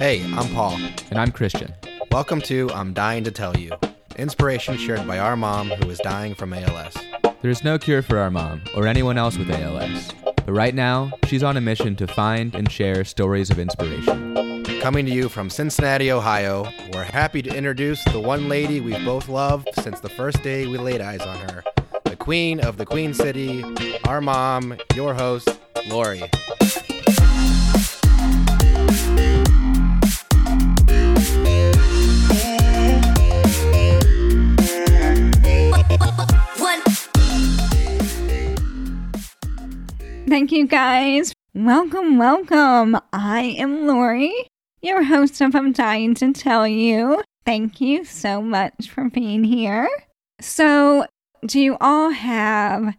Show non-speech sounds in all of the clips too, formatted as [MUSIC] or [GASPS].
Hey, I'm Paul. And I'm Christian. Welcome to I'm Dying to Tell You, inspiration shared by our mom who is dying from ALS. There is no cure for our mom or anyone else with ALS, but right now, she's on a mission to find and share stories of inspiration. Coming to you from Cincinnati, Ohio, we're happy to introduce the one lady we've both loved since the first day we laid eyes on her the queen of the Queen City, our mom, your host, Lori. Thank you guys. Welcome, welcome. I am Lori, your host of I'm Dying to Tell You. Thank you so much for being here. So, do you all have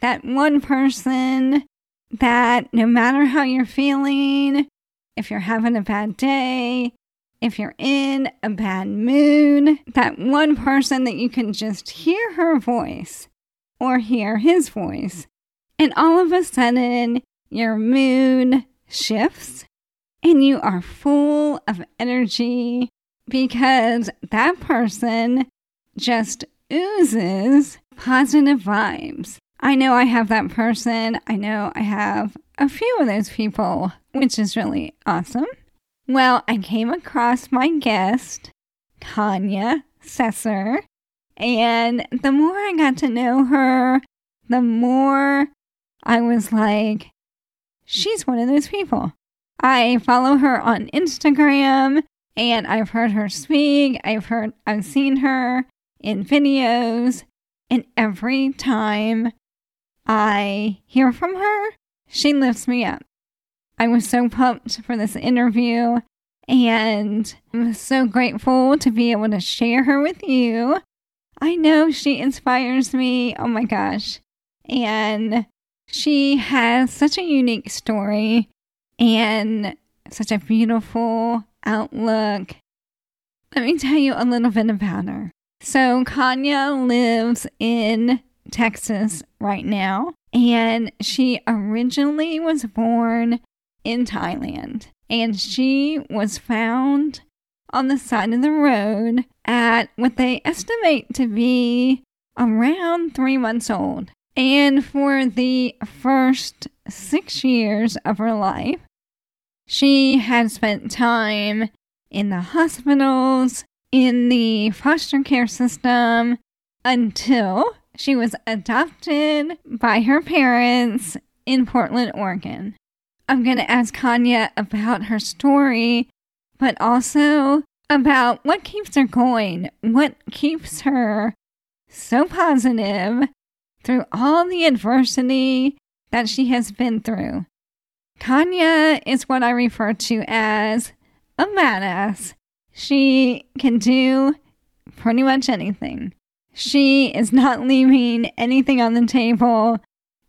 that one person that no matter how you're feeling, if you're having a bad day, if you're in a bad mood, that one person that you can just hear her voice or hear his voice and all of a sudden, your mood shifts and you are full of energy because that person just oozes positive vibes. I know I have that person. I know I have a few of those people, which is really awesome. Well, I came across my guest, Kanya Sesser, and the more I got to know her, the more I was like, she's one of those people. I follow her on Instagram and I've heard her speak. I've heard, I've seen her in videos. And every time I hear from her, she lifts me up. I was so pumped for this interview and I'm so grateful to be able to share her with you. I know she inspires me. Oh my gosh. And she has such a unique story and such a beautiful outlook. Let me tell you a little bit about her. So, Kanya lives in Texas right now, and she originally was born in Thailand, and she was found on the side of the road at what they estimate to be around three months old. And for the first six years of her life, she had spent time in the hospitals, in the foster care system, until she was adopted by her parents in Portland, Oregon. I'm going to ask Kanya about her story, but also about what keeps her going, what keeps her so positive through all the adversity that she has been through. Kanya is what I refer to as a badass. She can do pretty much anything. She is not leaving anything on the table.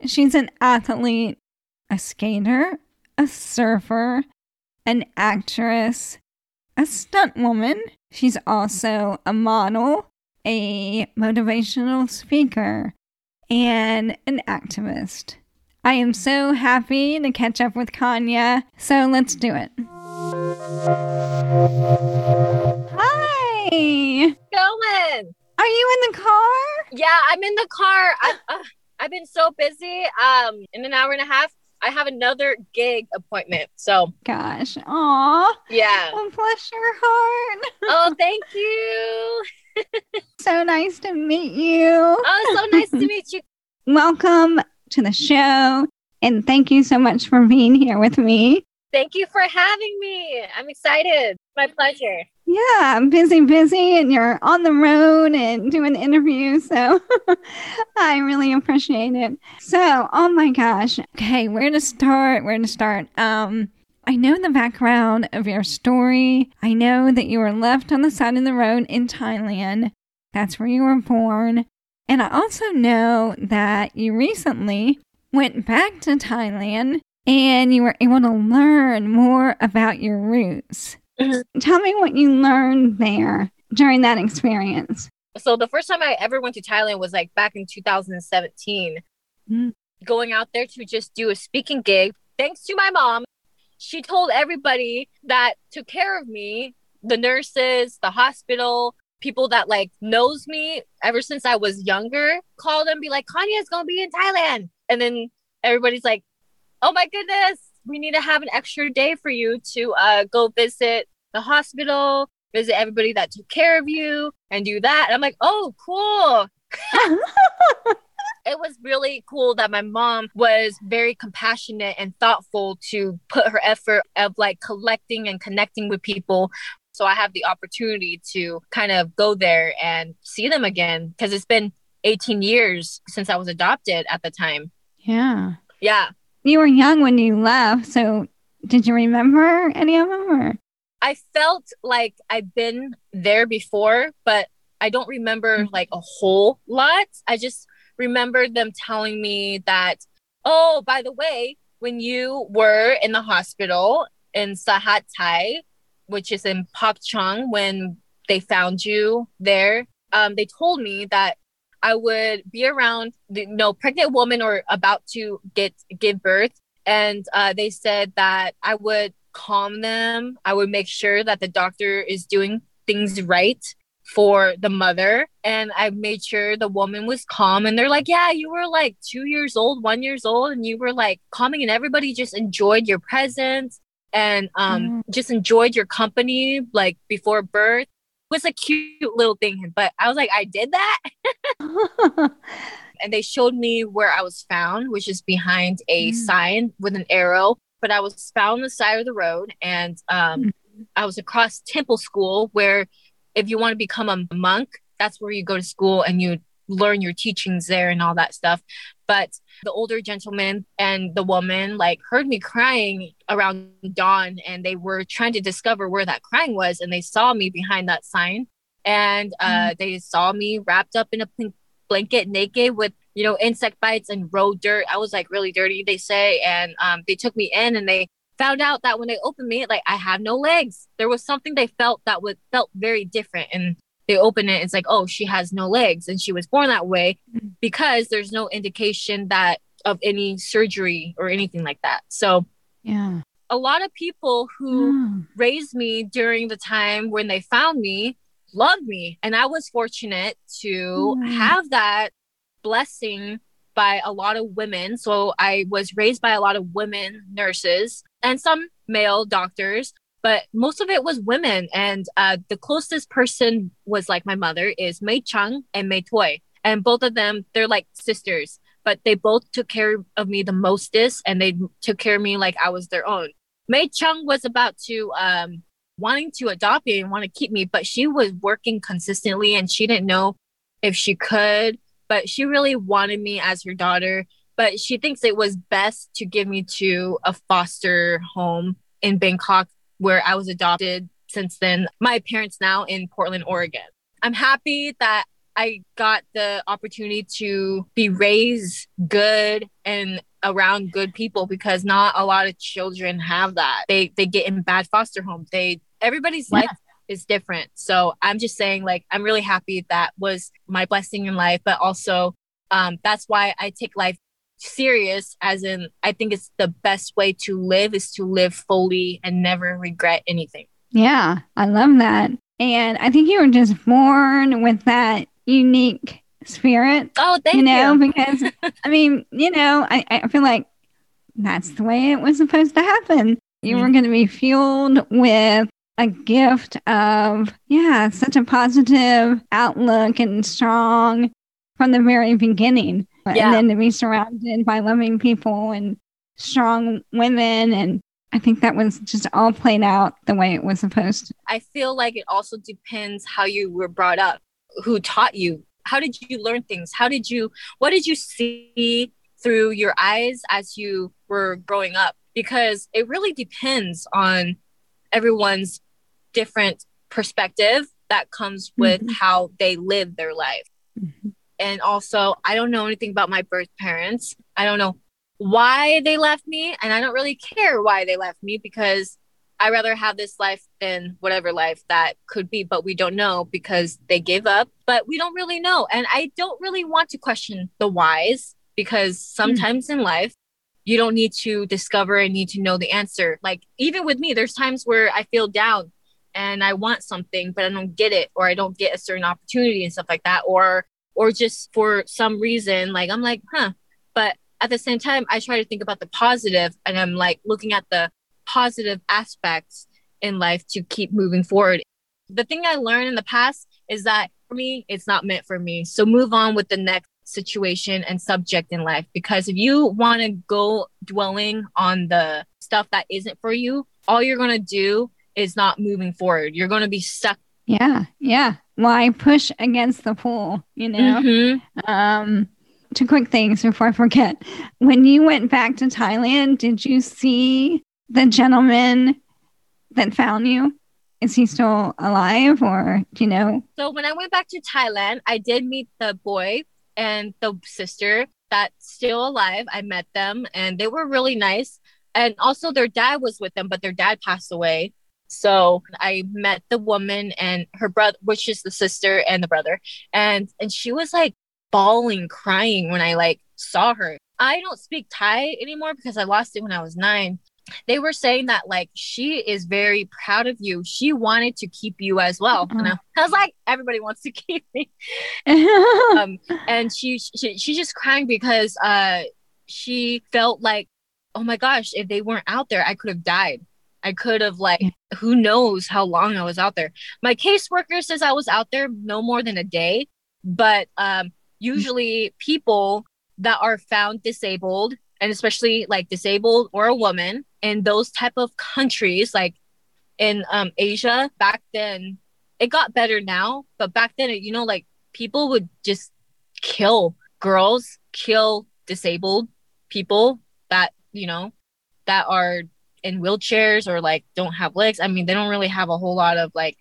She's an athlete, a skater, a surfer, an actress, a stunt woman. She's also a model, a motivational speaker, and an activist. I am so happy to catch up with Kanya, so let's do it. Hi! going? Are you in the car? Yeah, I'm in the car. I, uh, I've been so busy. Um, in an hour and a half, I have another gig appointment. So, gosh, aw, yeah. Well, bless your heart. oh, [LAUGHS] thank you. [LAUGHS] so nice to meet you. Oh, so nice to meet you. [LAUGHS] Welcome to the show, and thank you so much for being here with me. Thank you for having me. I'm excited. My pleasure. Yeah, I'm busy, busy, and you're on the road and doing interviews. So [LAUGHS] I really appreciate it. So, oh my gosh. Okay, where to start? Where to start? Um, I know the background of your story. I know that you were left on the side of the road in Thailand. That's where you were born. And I also know that you recently went back to Thailand and you were able to learn more about your roots. Mm-hmm. Tell me what you learned there during that experience. So, the first time I ever went to Thailand was like back in 2017, mm-hmm. going out there to just do a speaking gig. Thanks to my mom, she told everybody that took care of me, the nurses, the hospital, people that like knows me ever since I was younger, call them be like, Kanya's gonna be in Thailand. And then everybody's like, Oh my goodness, we need to have an extra day for you to uh go visit the hospital, visit everybody that took care of you and do that. And I'm like, oh cool. [LAUGHS] it was really cool that my mom was very compassionate and thoughtful to put her effort of like collecting and connecting with people. So i have the opportunity to kind of go there and see them again because it's been 18 years since i was adopted at the time. Yeah. yeah. You were young when you left, so did you remember any of them or? I felt like i've been there before but i don't remember mm-hmm. like a whole lot. I just remember them telling me that, oh, by the way, when you were in the hospital in Sahat Thai, which is in Pak Chong, when they found you there, um, they told me that I would be around you know, pregnant woman or about to get give birth, and uh, they said that I would calm them. I would make sure that the doctor is doing things right for the mother and i made sure the woman was calm and they're like yeah you were like two years old one years old and you were like calming and everybody just enjoyed your presence and um Mm. just enjoyed your company like before birth it was a cute little thing but i was like i did that [LAUGHS] [LAUGHS] and they showed me where i was found which is behind a Mm. sign with an arrow but i was found on the side of the road and um Mm. i was across temple school where if you want to become a monk, that's where you go to school and you learn your teachings there and all that stuff. But the older gentleman and the woman like heard me crying around dawn and they were trying to discover where that crying was and they saw me behind that sign. And uh, they saw me wrapped up in a pink blanket naked with you know insect bites and road dirt. I was like really dirty they say. And um, they took me in and they found out that when they opened me, like I have no legs. There was something they felt that would felt very different. And they open it, it's like, oh, she has no legs. And she was born that way because there's no indication that of any surgery or anything like that. So yeah. a lot of people who Oh. raised me during the time when they found me loved me. And I was fortunate to Mm. have that blessing by a lot of women. So I was raised by a lot of women nurses and some male doctors, but most of it was women. And uh, the closest person was like my mother is Mei Chung and Mei Toy. And both of them, they're like sisters, but they both took care of me the mostest and they took care of me like I was their own. Mei Chung was about to um wanting to adopt me and want to keep me, but she was working consistently and she didn't know if she could, but she really wanted me as her daughter. But she thinks it was best to give me to a foster home in Bangkok where I was adopted since then. My parents now in Portland, Oregon. I'm happy that I got the opportunity to be raised good and around good people because not a lot of children have that. They they get in bad foster homes. They everybody's Yeah. life is different. So I'm just saying like I'm really happy that was my blessing in life, but also um that's why I take life serious as in I think it's the best way to live is to live fully and never regret anything. Yeah, I love that. And I think you were just born with that unique spirit, Oh, thank you know, you. because [LAUGHS] I mean, you know, I, I feel like that's the way it was supposed to happen. You Mhm. were going to be fueled with a gift of, yeah, such a positive outlook and strong from the very beginning. Yeah. And then to be surrounded by loving people and strong women. And I think that was just all played out the way it was supposed to. I feel like it also depends how you were brought up, who taught you. How did you learn things? How did you, what did you see through your eyes as you were growing up? Because it really depends on everyone's different perspective that comes with Mhm. how they live their life. Mhm. And also, I don't know anything about my birth parents. I don't know why they left me, and I don't really care why they left me because I rather have this life than whatever life that could be, but we don't know because they gave up, but we don't really know. And I don't really want to question the whys because sometimes in life, you don't need to discover and need to know the answer. Like even with me, there's times where I feel down and I want something, but I don't get it, or I don't get a certain opportunity and stuff like that, or or just for some reason, like I'm like, huh. But at the same time, I try to think about the positive, and I'm like looking at the positive aspects in life to keep moving forward. The thing I learned in the past is that for me, it's not meant for me. So move on with the next situation and subject in life because if you want to go dwelling on the stuff that isn't for you, all you're going to do is not moving forward. You're going to be stuck. Yeah. Yeah. Why push against the pool, you know? Mhm. Um, two quick things before I forget. When you went back to Thailand, did you see the gentleman that found you? Is he still alive or do you know? So when I went back to Thailand, I did meet the boy and the sister that's still alive. I met them and they were really nice. And also their dad was with them, but their dad passed away. So I met the woman and her brother, which is the sister and the brother. And and she was like bawling, crying when I like saw her. I don't speak Thai anymore because I lost it when I was nine. They were saying that like she is very proud of you. She wanted to keep you as well. And I, I was like, everybody wants to [LAUGHS] keep me. [LAUGHS] um, and she, she she's just crying because uh she felt like oh my gosh if they weren't out there i could have died i could have like who knows how long i was out there. My caseworker says i was out there no more than a day but um usually people that are found disabled and especially like disabled or a woman in those type of countries like in um asia back then it got better now but back then you know like people would just kill girls, kill disabled people that, you know, that are in wheelchairs or like don't have legs. I mean, they don't really have a whole lot of like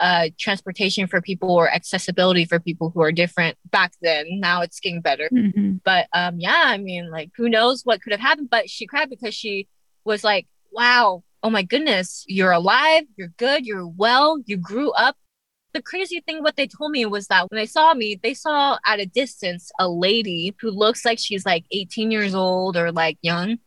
uh transportation for people or accessibility for people who are different back then. Now it's getting better. Mhm. But um yeah, I mean, like who knows what could have happened, but she cried because she was like, "Wow, oh my goodness, you're alive, you're good, you're well, you grew up the crazy thing what they told me was that when they saw me they saw at a distance a lady who looks like she's like 18 years old or like young.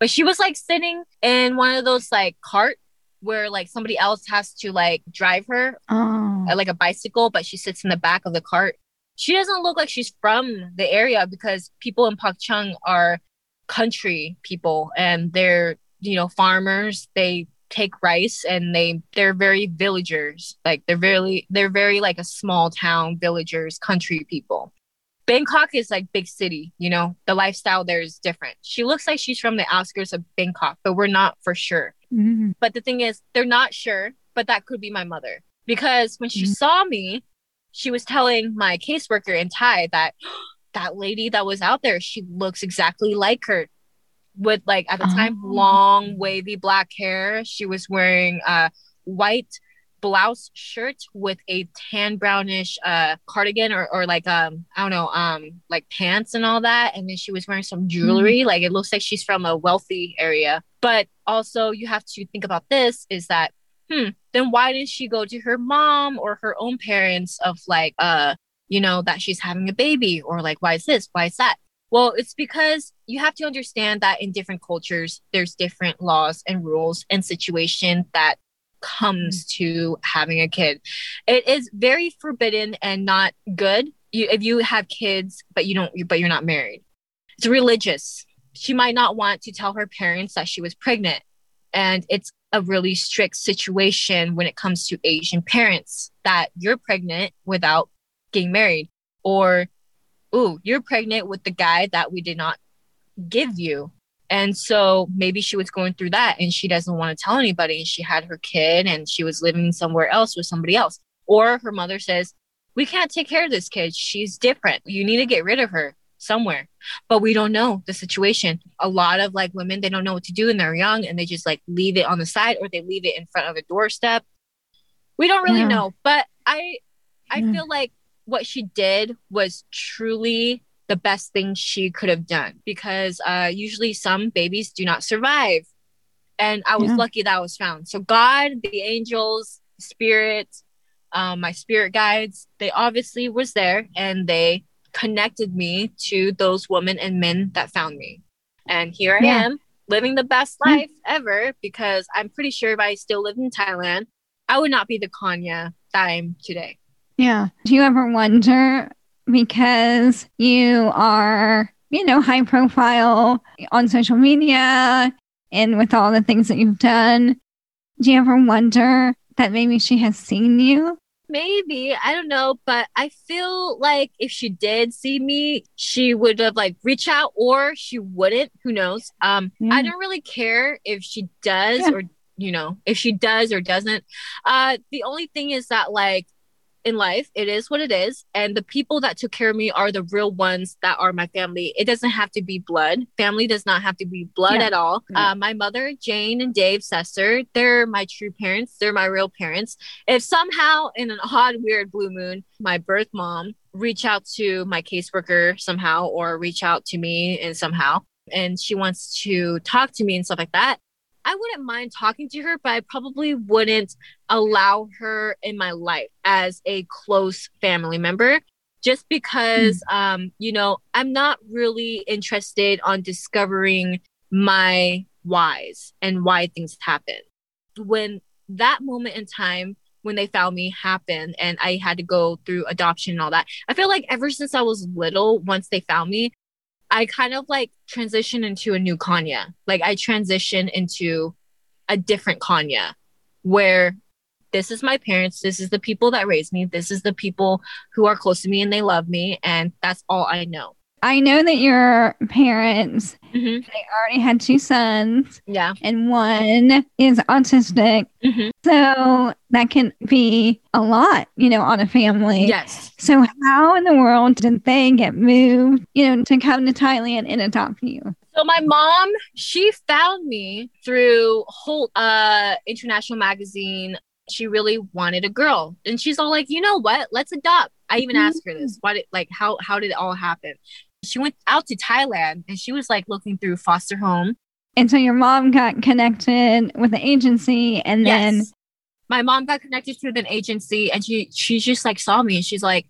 But she was like sitting in one of those like cart where like somebody else has to like drive her Oh. uh, like a bicycle but she sits in the back of the cart. She doesn't look like she's from the area because people in Pak Chong are country people and they're you know farmers. They take rice and they they're very villagers. Like they're very they're very like a small town villagers country people. Bangkok is like big city you know? The lifestyle there is different. She looks like she's from the outskirts of bangkok but we're not for sure. Mhm. but the thing is they're not sure but that could be my mother. Because when she Mhm. saw me she was telling my caseworker in thai that [GASPS] that lady that was out there she looks exactly like her with like at the time Oh. long wavy black hair. She was wearing a white blouse shirt with a tan brownish uh cardigan or, or like um i don't know um like pants and all that. And then she was wearing some jewelry. Like it looks like she's from a wealthy area. But also you have to think about this is that hmm then why didn't she go to her mom or her own parents of like uh you know that she's having a baby? Or like why is this? Why is that well, it's because you have to understand that in different cultures, there's different laws and rules and situation that comes mm. to having a kid. It is very forbidden and not good. You, if you have kids, but you don't, but you're not married, it's religious. She might not want to tell her parents that she was pregnant, and it's a really strict situation when it comes to Asian parents that you're pregnant without getting married, or ooh, you're pregnant with the guy that we did not give you. And so maybe she was going through that and she doesn't want to tell anybody. And she had her kid and she was living somewhere else with somebody else. Or her mother says, We can't take care of this kid. She's different. You need to get rid of her somewhere. But we don't know the situation. A lot of like women, they don't know what to do and they're young and they just like leave it on the side or they leave it in front of a doorstep. We don't really Yeah. know. But I I Yeah. feel like what she did was truly the best thing she could have done because uh, usually some babies do not survive. And I was Yeah. lucky that I was found. So, God, the angels, spirit, um, my spirit guides, they obviously was there and they connected me to those women and men that found me. And here I Yeah. am living the best life ever because I'm pretty sure if I still lived in Thailand, I would not be the Kanya that I am today. Yeah. Do you ever wonder because you are, you know, high profile on social media and with all the things that you've done, do you ever wonder that maybe she has seen you? Maybe, I don't know, but I feel like if she did see me, she would have like reached out or she wouldn't. Who knows? Um, Yeah. I don't really care if she does Yeah. or you know, if she does or doesn't. Uh the only thing is that like in life, it is what it is. And the people that took care of me are the real ones that are my family. It doesn't have to be blood. Family does not have to be blood Yeah. at all. Yeah. Uh, my mother, Jane and Dave Sesser, they're my true parents. They're my real parents. If somehow in an odd, weird blue moon, my birth mom reach out to my caseworker somehow or reach out to me and somehow, and she wants to talk to me and stuff like that, I wouldn't mind talking to her, but I probably wouldn't allow her in my life as a close family member just because um you know i'm not really interested on discovering my whys and why things happen. When that moment in time when they found me happened and i had to go through adoption and all that i feel like ever since i was little once they found me i kind of like transition into a new kanya like i transition into a different kanya where this is my parents this is the people that raised me this is the people who are close to me and they love me and that's all i know I know that your parents, Mhm. they already had two sons yeah and one is autistic. Mhm. So that can be a lot, you know, on a family. yes So how in the world did they get moved, you know, to come to Thailand and adopt you? So my mom, she found me through Holt uh International Magazine. She really wanted a girl. And she's all like, you know what? Let's adopt. I even asked her this. Why did like how how did it all happen? She went out to Thailand and she was like looking through foster home. And so your mom got connected with the agency and then My mom got connected through an agency and she she just like saw me and she's like,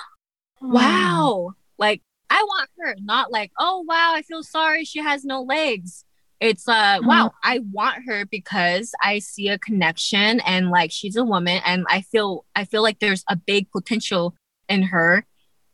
[GASPS] wow. Like I want her, not like, oh wow, I feel sorry she has no legs. It's uh wow, I want her because I see a connection and like she's a woman and I feel I feel like there's a big potential in her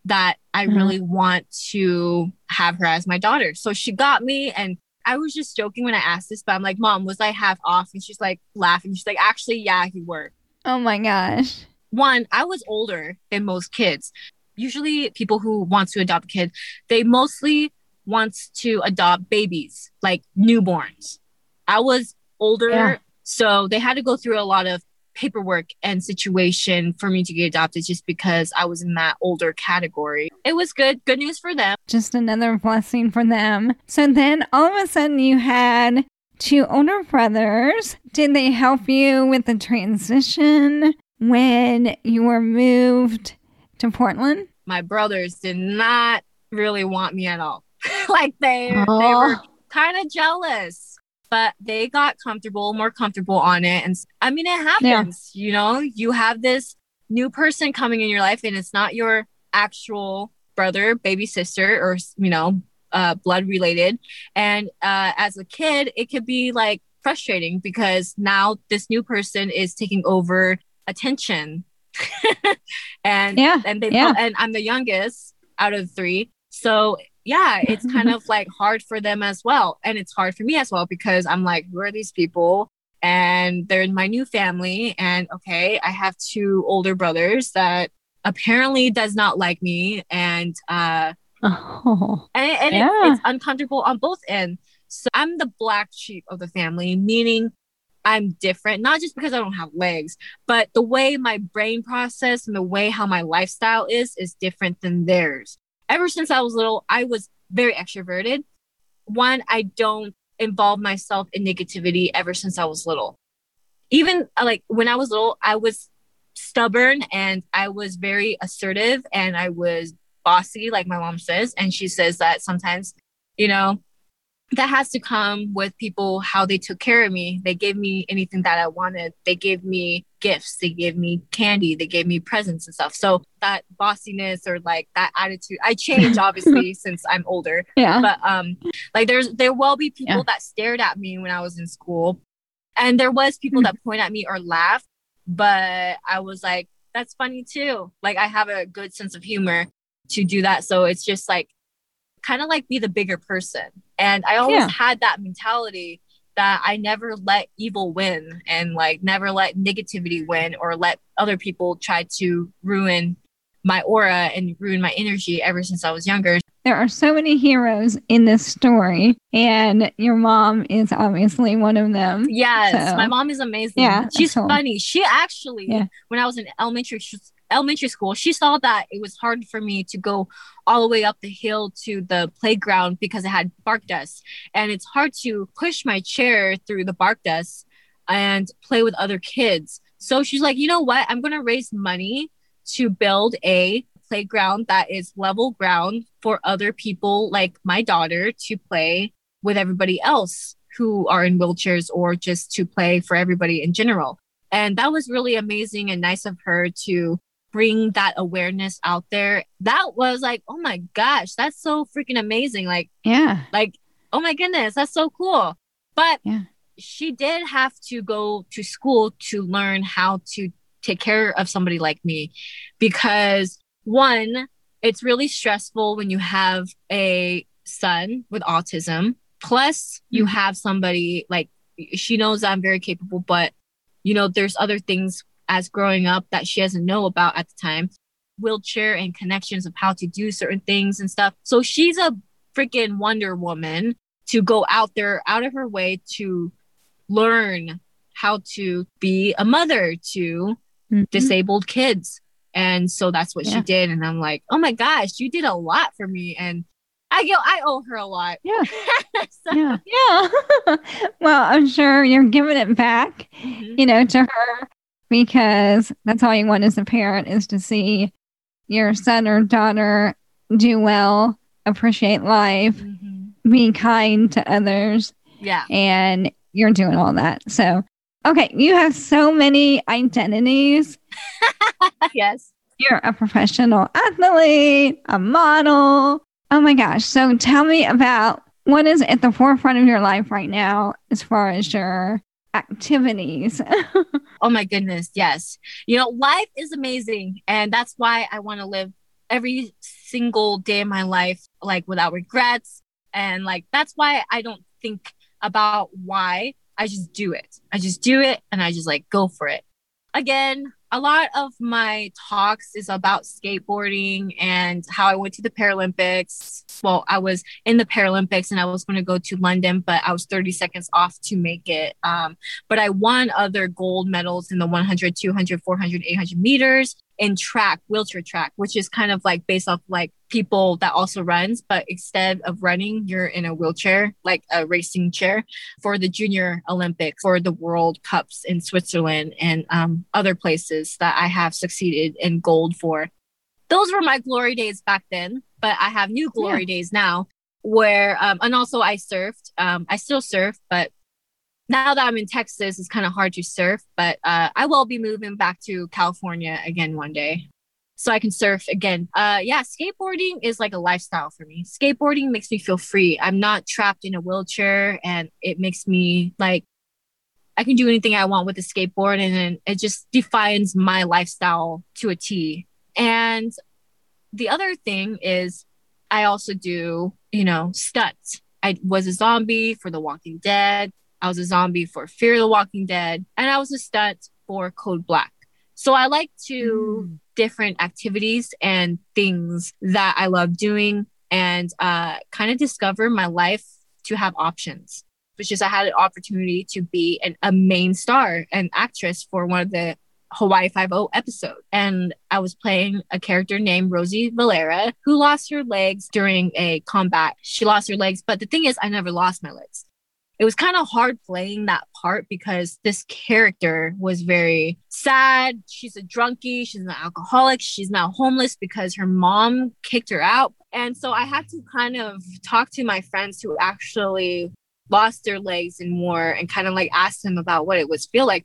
that I Mhm. really want to have her as my daughter. So she got me and I was just joking when I asked this, but I'm like, Mom, was I half off? And she's like laughing. She's like, actually, yeah, you were Oh my gosh. one, I was older than most kids. Usually, people who want to adopt a kid, they mostly want to adopt babies, like newborns. I was older, Yeah. so they had to go through a lot of paperwork and situation for me to get adopted just because I was in that older category. It was good, good news for them. Just another [LAUGHS] blessing for them. So then all of a sudden you had two older brothers. Did they help you with the transition when you were moved to Portland? My brothers did not really want me at all. [LAUGHS] like they, they Oh. were kind of jealous, but they got comfortable, more comfortable on it. And I mean, it happens, you know, you have this new person coming in your life and it's not your actual brother, baby sister, or, you know, uh, blood related. And uh, as a kid, it could be like frustrating because now this new person is taking over attention. [LAUGHS] and Yeah. and they yeah. and I'm the youngest out of three. So yeah, it's kind [LAUGHS] of like hard for them as well. And it's hard for me as well because I'm like, who are these people? And they're in my new family. And okay, I have two older brothers that apparently does not like me. And uh Oh. and, and it- it's uncomfortable on both ends. So I'm the black sheep of the family, meaning I'm different, not just because I don't have legs, but the way my brain process and the way how my lifestyle is is different than theirs. Ever since I was little, I was very extroverted. One, I don't involve myself in negativity ever since I was little. Even uh, like when I was little, I was stubborn and I was very assertive and I was bossy, like my mom says. And she says that sometimes, you know, that has to come with people how they took care of me. They gave me anything that I wanted. They gave me gifts. They gave me candy. They gave me presents and stuff. So that bossiness or like that attitude, I changed [LAUGHS] obviously since I'm older. Yeah. But um, like there's there will be people Yeah. that stared at me when I was in school, and there was people Mm. that point at me or laugh, but I was like, that's funny too. Like I have a good sense of humor to do that. So it's just like kind of like be the bigger person. And I always Yeah. had that mentality that I never let evil win and like never let negativity win or let other people try to ruin my aura and ruin my energy ever since I was younger. There are so many heroes in this story, and your mom is obviously one of them. Yes, So- my mom is amazing. Yeah, she's cool. funny. She actually, Yeah. when I was in elementary elementary school, she saw that it was hard for me to go all the way up the hill to the playground because it had bark dust, and it's hard to push my chair through the bark dust and play with other kids. So she's like, you know what? I'm gonna raise money to build a playground that is level ground for other people like my daughter to play with everybody else who are in wheelchairs or just to play for everybody in general. And that was really amazing and nice of her to bring that awareness out there. That was like, oh my gosh, that's so freaking amazing. Like, Yeah. like, oh my goodness, that's so cool. But Yeah. she did have to go to school to learn how to take care of somebody like me because one, it's really stressful when you have a son with autism. Plus, you Mhm. have somebody like she knows I'm very capable, but you know, there's other things as growing up that she doesn't know about at the time wheelchair and connections of how to do certain things and stuff. So she's a freaking Wonder Woman to go out there, out of her way to learn how to be a mother to Mhm. disabled kids. And so that's what Yeah. she did. And I'm like, oh my gosh, you did a lot for me. And I go, I owe her a lot. Yeah. [LAUGHS] So, Yeah. Yeah. [LAUGHS] well, I'm sure you're giving it back, mhm. you know, to her because that's all you want as a parent is to see your son or daughter do well, appreciate life, Mhm. be kind to others, Yeah. and you're doing all that. So, okay, you have so many identities. [LAUGHS] yes. You're a professional athlete, a model. Oh my gosh. So tell me about what is at the forefront of your life right now as far as your activities. [LAUGHS] Oh my goodness, yes. You know, life is amazing. And that's why I want to live every single day of my life like without regrets. And like that's why I don't think about why. I just do it. I just do it and I just like go for it. Again, a lot of my talks is about skateboarding and how I went to the Paralympics. Well, I was in the Paralympics and I was going to go to London, but I was 30 seconds off to make it. Um, but I won other gold medals in the 100, 200, 400, 800 meters in track, wheelchair track, which is kind of like based off like people that also runs, but instead of running, you're in a wheelchair, like a racing chair for the junior Olympics, for the World Cups in Switzerland and um, other places that I have succeeded in gold for. Those were my glory days back then, but I have new glory days now where, um, and also I surfed. Um, I still surf, but now that I'm in Texas, it's kind of hard to surf, but uh, I will be moving back to California again one day so I can surf again. Uh, yeah, skateboarding is like a lifestyle for me. Skateboarding makes me feel free. I'm not trapped in a wheelchair, and it makes me like I can do anything I want with a skateboard, and it just defines my lifestyle to a T. And the other thing is, I also do, you know, stunts. I was a zombie for The Walking Dead. I was a zombie for Fear the Walking Dead, and I was a stunt for Code Black. So I like to different activities and things that I love doing and uh, kind of discover my life to have options. Which is I had an opportunity to be an, a main star, and actress for one of the Hawaii Five O episode, and I was playing a character named Rosie Valera who lost her legs during a combat. She lost her legs, but the thing is, I never lost my legs it was kind of hard playing that part because this character was very sad. She's a drunkie. She's an alcoholic. She's now homeless because her mom kicked her out. And so I had to kind of talk to my friends who actually lost their legs in war and kind of like ask them about what it was feel like.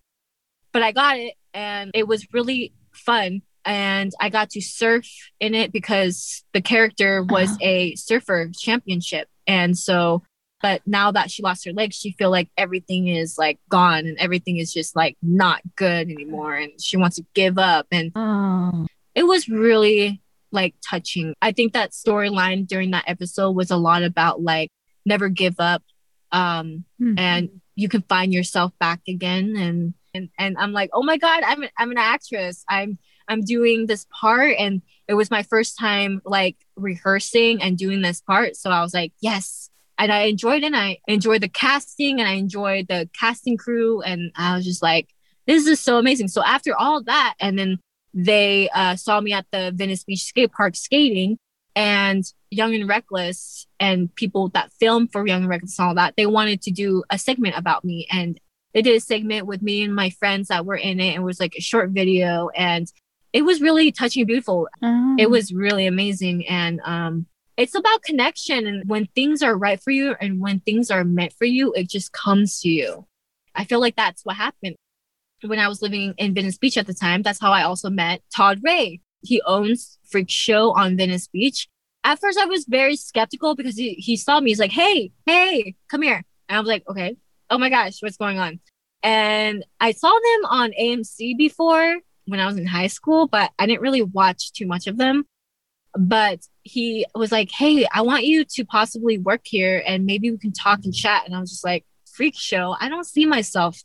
But I got it and it was really fun. And I got to surf in it because the character was Uh-huh. a surfer championship. And so, but now that she lost her legs, she feel like everything is like gone and everything is just like not good anymore. And she wants to give up. And Oh. it was really like touching. I think that storyline during that episode was a lot about like never give up. Um, Mhm. and you can find yourself back again and and and I'm like, "Oh my god, I'm an, I'm an actress. I'm I'm doing this part and it was my first time like rehearsing and doing this part. So I was like, "Yes." And I enjoyed it. And I enjoyed the casting and I enjoyed the casting crew and I was just like, "This is so amazing." So after all that and then they uh, saw me at the Venice Beach skate park skating and Young and Reckless and people that film for Young and Reckless and all that, they wanted to do a segment about me. And they did a segment with me and my friends that were in it. And it was like a short video and it was really touching and beautiful. Oh. It was really amazing. And um, it's about connection. And when things are right for you and when things are meant for you, it just comes to you. I feel like that's what happened when I was living in Venice Beach at the time. That's how I also met Todd Ray. He owns Freak Show on Venice Beach. At first, I was very skeptical because he, he saw me. He's like, hey, hey, come here. And I was like, okay, oh my gosh, what's going on? And I saw them on AMC before when I was in high school, but I didn't really watch too much of them. But he was like, hey, I want you to possibly work here and maybe we can talk and chat. And I was just like, freak show. I don't see myself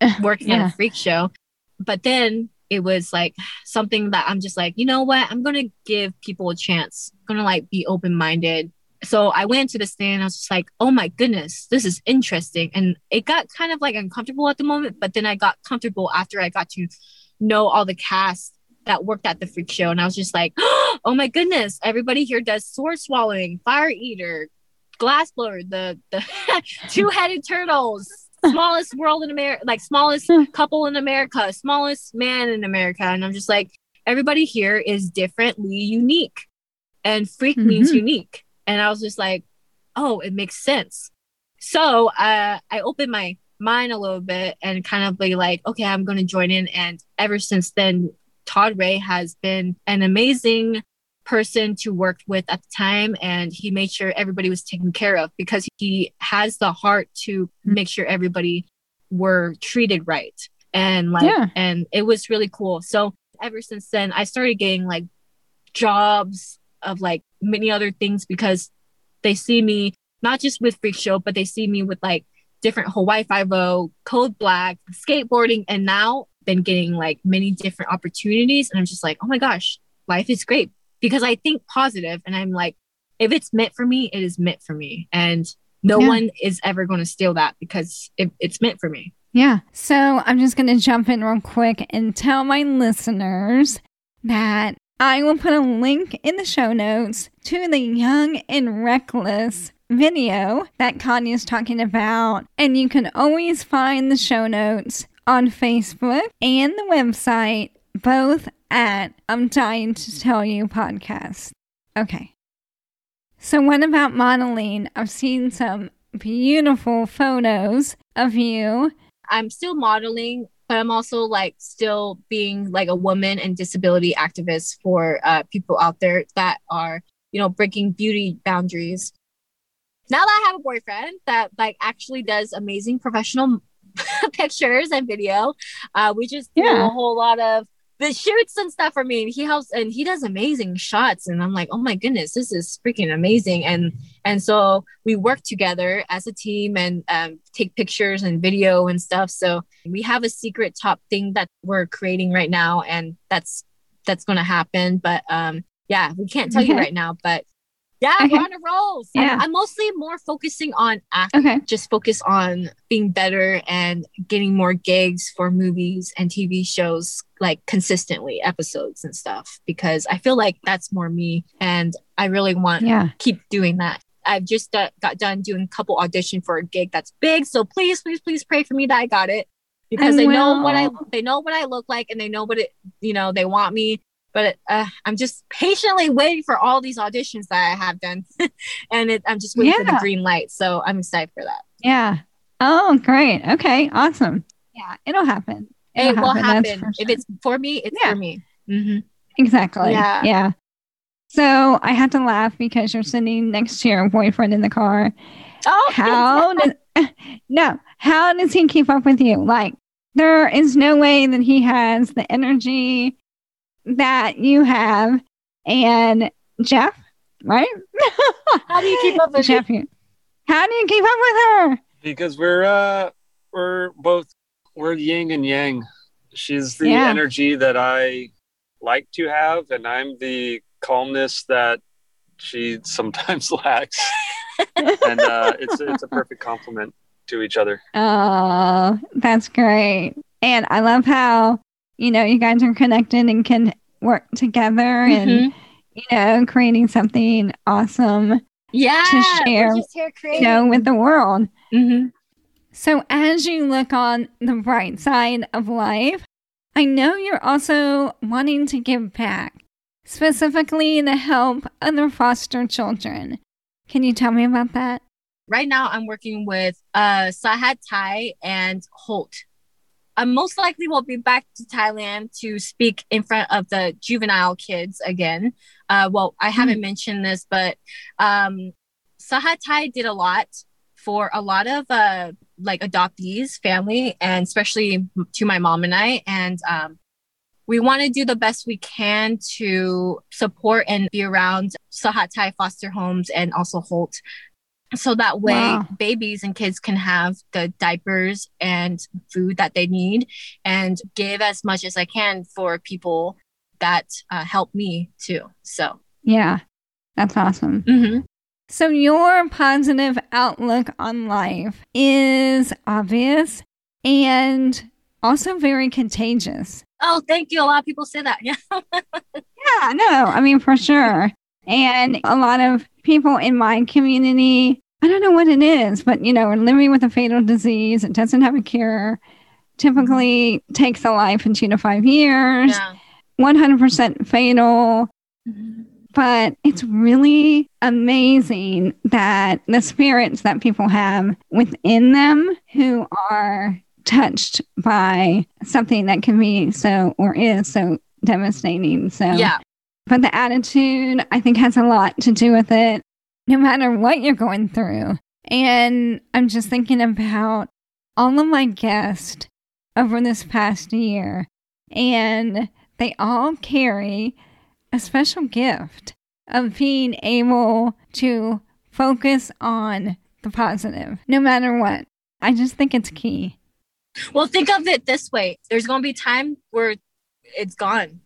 [LAUGHS] working Yeah. at a freak show. But then it was like something that I'm just like, you know what? I'm gonna give people a chance. I'm gonna like be open minded. So I went to the stand. I was just like, oh my goodness, this is interesting. And it got kind of like uncomfortable at the moment, but then I got comfortable after I got to know all the cast that worked at the freak show. And I was just like, [GASPS] oh my goodness, everybody here does sword swallowing, fire eater, glass blower, the the [LAUGHS] two headed turtles, smallest world in America, like smallest couple in America, smallest man in America. And I'm just like, everybody here is differently unique. And freak means Mhm. unique. And I was just like, oh, it makes sense. So uh, I opened my mind a little bit and kind of be like, okay, I'm going to join in. And ever since then, Todd Ray has been an amazing person to work with at the time and he made sure everybody was taken care of because he has the heart to mm-hmm. make sure everybody were treated right. And like Yeah. and it was really cool. So ever since then i started getting like jobs of like many other things because they see me not just with freak show but they see me with like different hawaii Five-0 code black skateboarding and now been getting like many different opportunities and i'm just like oh my gosh life is great because i think positive and i'm like if it's meant for me it is meant for me and no Yeah. one is ever going to steal that because it, it's meant for me Yeah. So I'm just going to jump in real quick and tell my listeners that I will put a link in the show notes to the Young and Reckless video that Kanya's talking about. And you can always find the show notes on Facebook and the website, both at I'm Dying to Tell You podcast. Okay. So, what about modeling? I've seen some beautiful photos of you. I'm still modeling, but I'm also like still being like a woman and disability activist for uh, people out there that are, you know, breaking beauty boundaries. Now that I have a boyfriend that like actually does amazing professional [LAUGHS] pictures and video, uh, we just do Yeah. a whole lot of the shoots and stuff for me. And he helps and he does amazing shots. And I'm like, oh my goodness, this is freaking amazing. And and so we work together as a team and um, take pictures and video and stuff. So we have a secret top thing that we're creating right now, and that's that's going to happen. But um, yeah, we can't tell you right now. But yeah, Okay. we're on a roll. Yeah. I'm mostly more focusing on acting Okay. just focus on being better and getting more gigs for movies and TV shows like consistently episodes and stuff because I feel like that's more me and I really want Yeah. keep doing that. I've just uh, got done doing a couple audition for a gig that's big, so please, please, please pray for me that I got it because I they know what I they know what I look like and they know what it you know they want me but uh, I'm just patiently waiting for all these auditions that I have done, [LAUGHS] and it, I'm just waiting for the green light. So I'm excited for that. Yeah. Oh, great. Okay. Awesome. Yeah. It'll happen. It'll it will that's happen. for If it's for me, it's Yeah. for me. hmm Exactly. Yeah. Yeah. So I had to laugh because you're sitting next to your boyfriend in the car. Oh, How [LAUGHS] does, [LAUGHS] no, how does he keep up with you? Like, there is no way that he has the energy that you have. And Jeff, right? How do you keep up with Jeff, you- how do you keep up with her? because we're uh we're both we're yin and yang she's the Yeah. energy that i like to have and i'm the calmness that she sometimes [LAUGHS] lacks and uh it's it's a perfect complement to each other [LAUGHS] Oh, that's great. And I love how, you know, you guys are connected and can work together and, Mhm. you know, creating something awesome, Yeah, to share, we're just here you know, with the world. hmm So, as you look on the bright side of life, I know you're also wanting to give back, specifically to help other foster children. Can you tell me about that? Right now, I'm working with uh, Sahat Thai and Holt. I most likely will be back to Thailand to speak in front of the juvenile kids again. Uh, well, I haven't mentioned this, but um, Sahathai did a lot for a lot of uh, like adoptees, family, and especially to my mom and I. And um, we want to do the best we can to support and be around Sahathai foster homes and also Holt. So that way, Wow. babies and kids can have the diapers and food that they need and give as much as I can for people that uh, help me too. So, Yeah, that's awesome. mhm. So, your positive outlook on life is obvious and also very contagious. oh, thank you. A lot of people say that. Yeah. [LAUGHS] Yeah, no, I mean, for sure. And a lot of people in my community, I don't know what it is, but you know, are living with a fatal disease. It doesn't have a cure. Typically takes a life in two to five years, yeah. 100% fatal. Mhm. But it's really amazing that the spirits that people have within them who are touched by something that can be so or is so devastating. So, Yeah. But the attitude, I think, has a lot to do with it, no matter what you're going through. And I'm just thinking about all of my guests over this past year, and they all carry a special gift of being able to focus on the positive, no matter what. I just think it's key. Well, think of it this way there's going to be time where it's gone.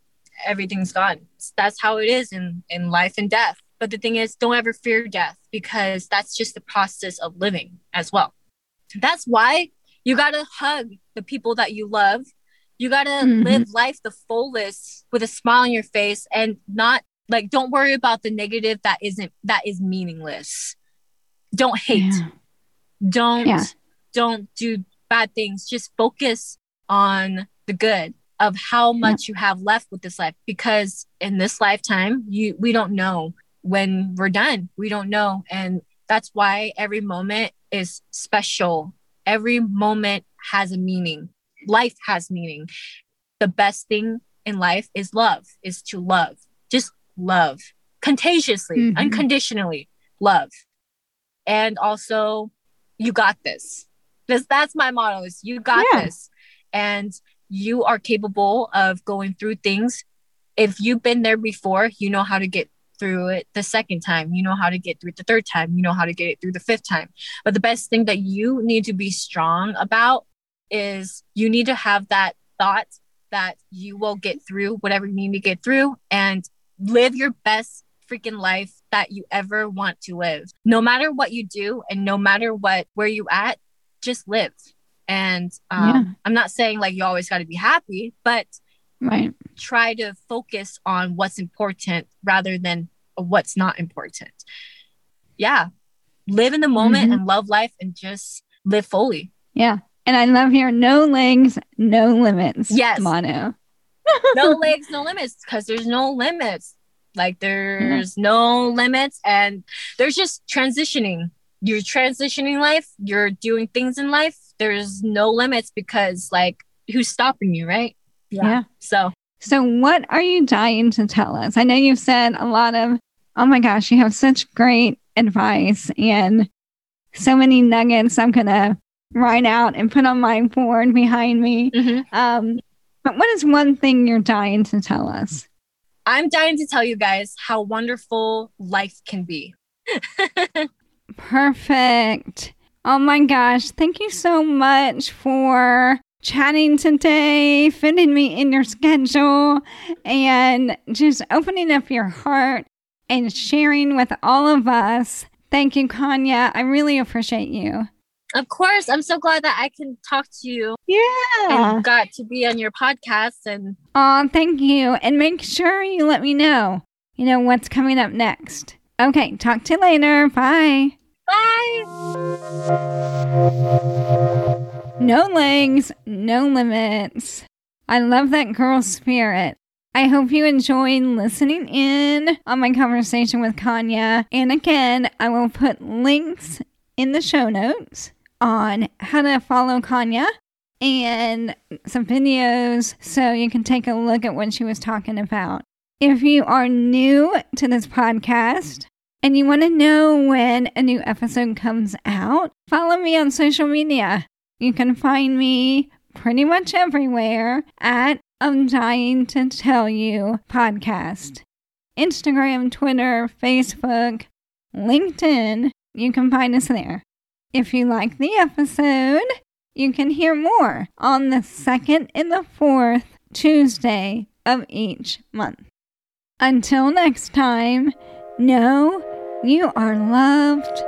Everything's gone. That's how it is in, in life and death. But the thing is, don't ever fear death because that's just the process of living as well. That's why you got to hug the people that you love. You got to Mhm. live life the fullest with a smile on your face and not like, don't worry about the negative that isn't, that is meaningless. Don't hate Yeah. don't Yeah. don't do bad things just focus on the good of how much you have left with this life because in this lifetime you we don't know when we're done. We don't know. And that's why every moment is special. Every moment has a meaning. Life has meaning. The best thing in life is love is to love. Just love. Contagiously Mhm. unconditionally love. And also you got this. This that's my motto is you got Yeah. this. And you are capable of going through things. If you've been there before you know how to get through it the second time. You know how to get through it the third time. You know how to get it through the fifth time. But the best thing that you need to be strong about is you need to have that thought that you will get through whatever you need to get through and live your best freaking life that you ever want to live. No matter what you do and no matter what where you at just live and um, Yeah. i'm not saying like you always got to be happy but Right. try to focus on what's important rather than what's not important yeah live in the moment Mhm. and love life and just live fully Yeah. And I love your no legs, no limits Yes. motto. no [LAUGHS] legs, no limits, because there's no limits. Like there's no limits, and there's just transitioning. You're transitioning life. You're doing things in life. There's no limits because like who's stopping you, right? Yeah. So So, what are you dying to tell us? I know you've said a lot of, oh my gosh, you have such great advice and so many nuggets I'm going to write out and put on my board behind me. mhm. Um, but what is one thing you're dying to tell us? I'm dying to tell you guys how wonderful life can be. [LAUGHS] Perfect. Oh my gosh. Thank you so much for chatting today, fitting me in your schedule, and just opening up your heart and sharing with all of us. Thank you, Kanya. I really appreciate you. Of course, I'm so glad that I can talk to you Yeah. and got to be on your podcast. And Oh, thank you. And make sure you let me know, you know, what's coming up next. Okay. Talk to you later. Bye. Bye. No legs, no limits. I love that girl spirit. I hope you enjoyed listening in on my conversation with Kanya. And again, I will put links in the show notes on how to follow Kanya and some videos so you can take a look at what she was talking about. If you are new to this podcast and you want to know when a new episode comes out, follow me on social media. You can find me pretty much everywhere at I'm Dying to Tell You podcast. Instagram, Twitter, Facebook, LinkedIn. You can find us there. If you like the episode, you can hear more on the second and the fourth Tuesday of each month. Until next time, know you are loved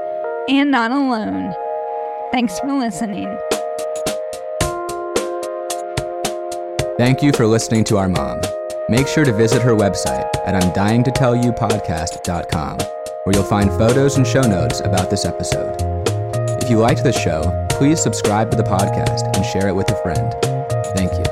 and not alone. Thanks for listening. Thank you for listening to our mom. Make sure to visit her website at I'mDyingToTellYouPodcast.com, where you'll find photos and show notes about this episode. If you liked the show, please subscribe to the podcast and share it with a friend. Thank you.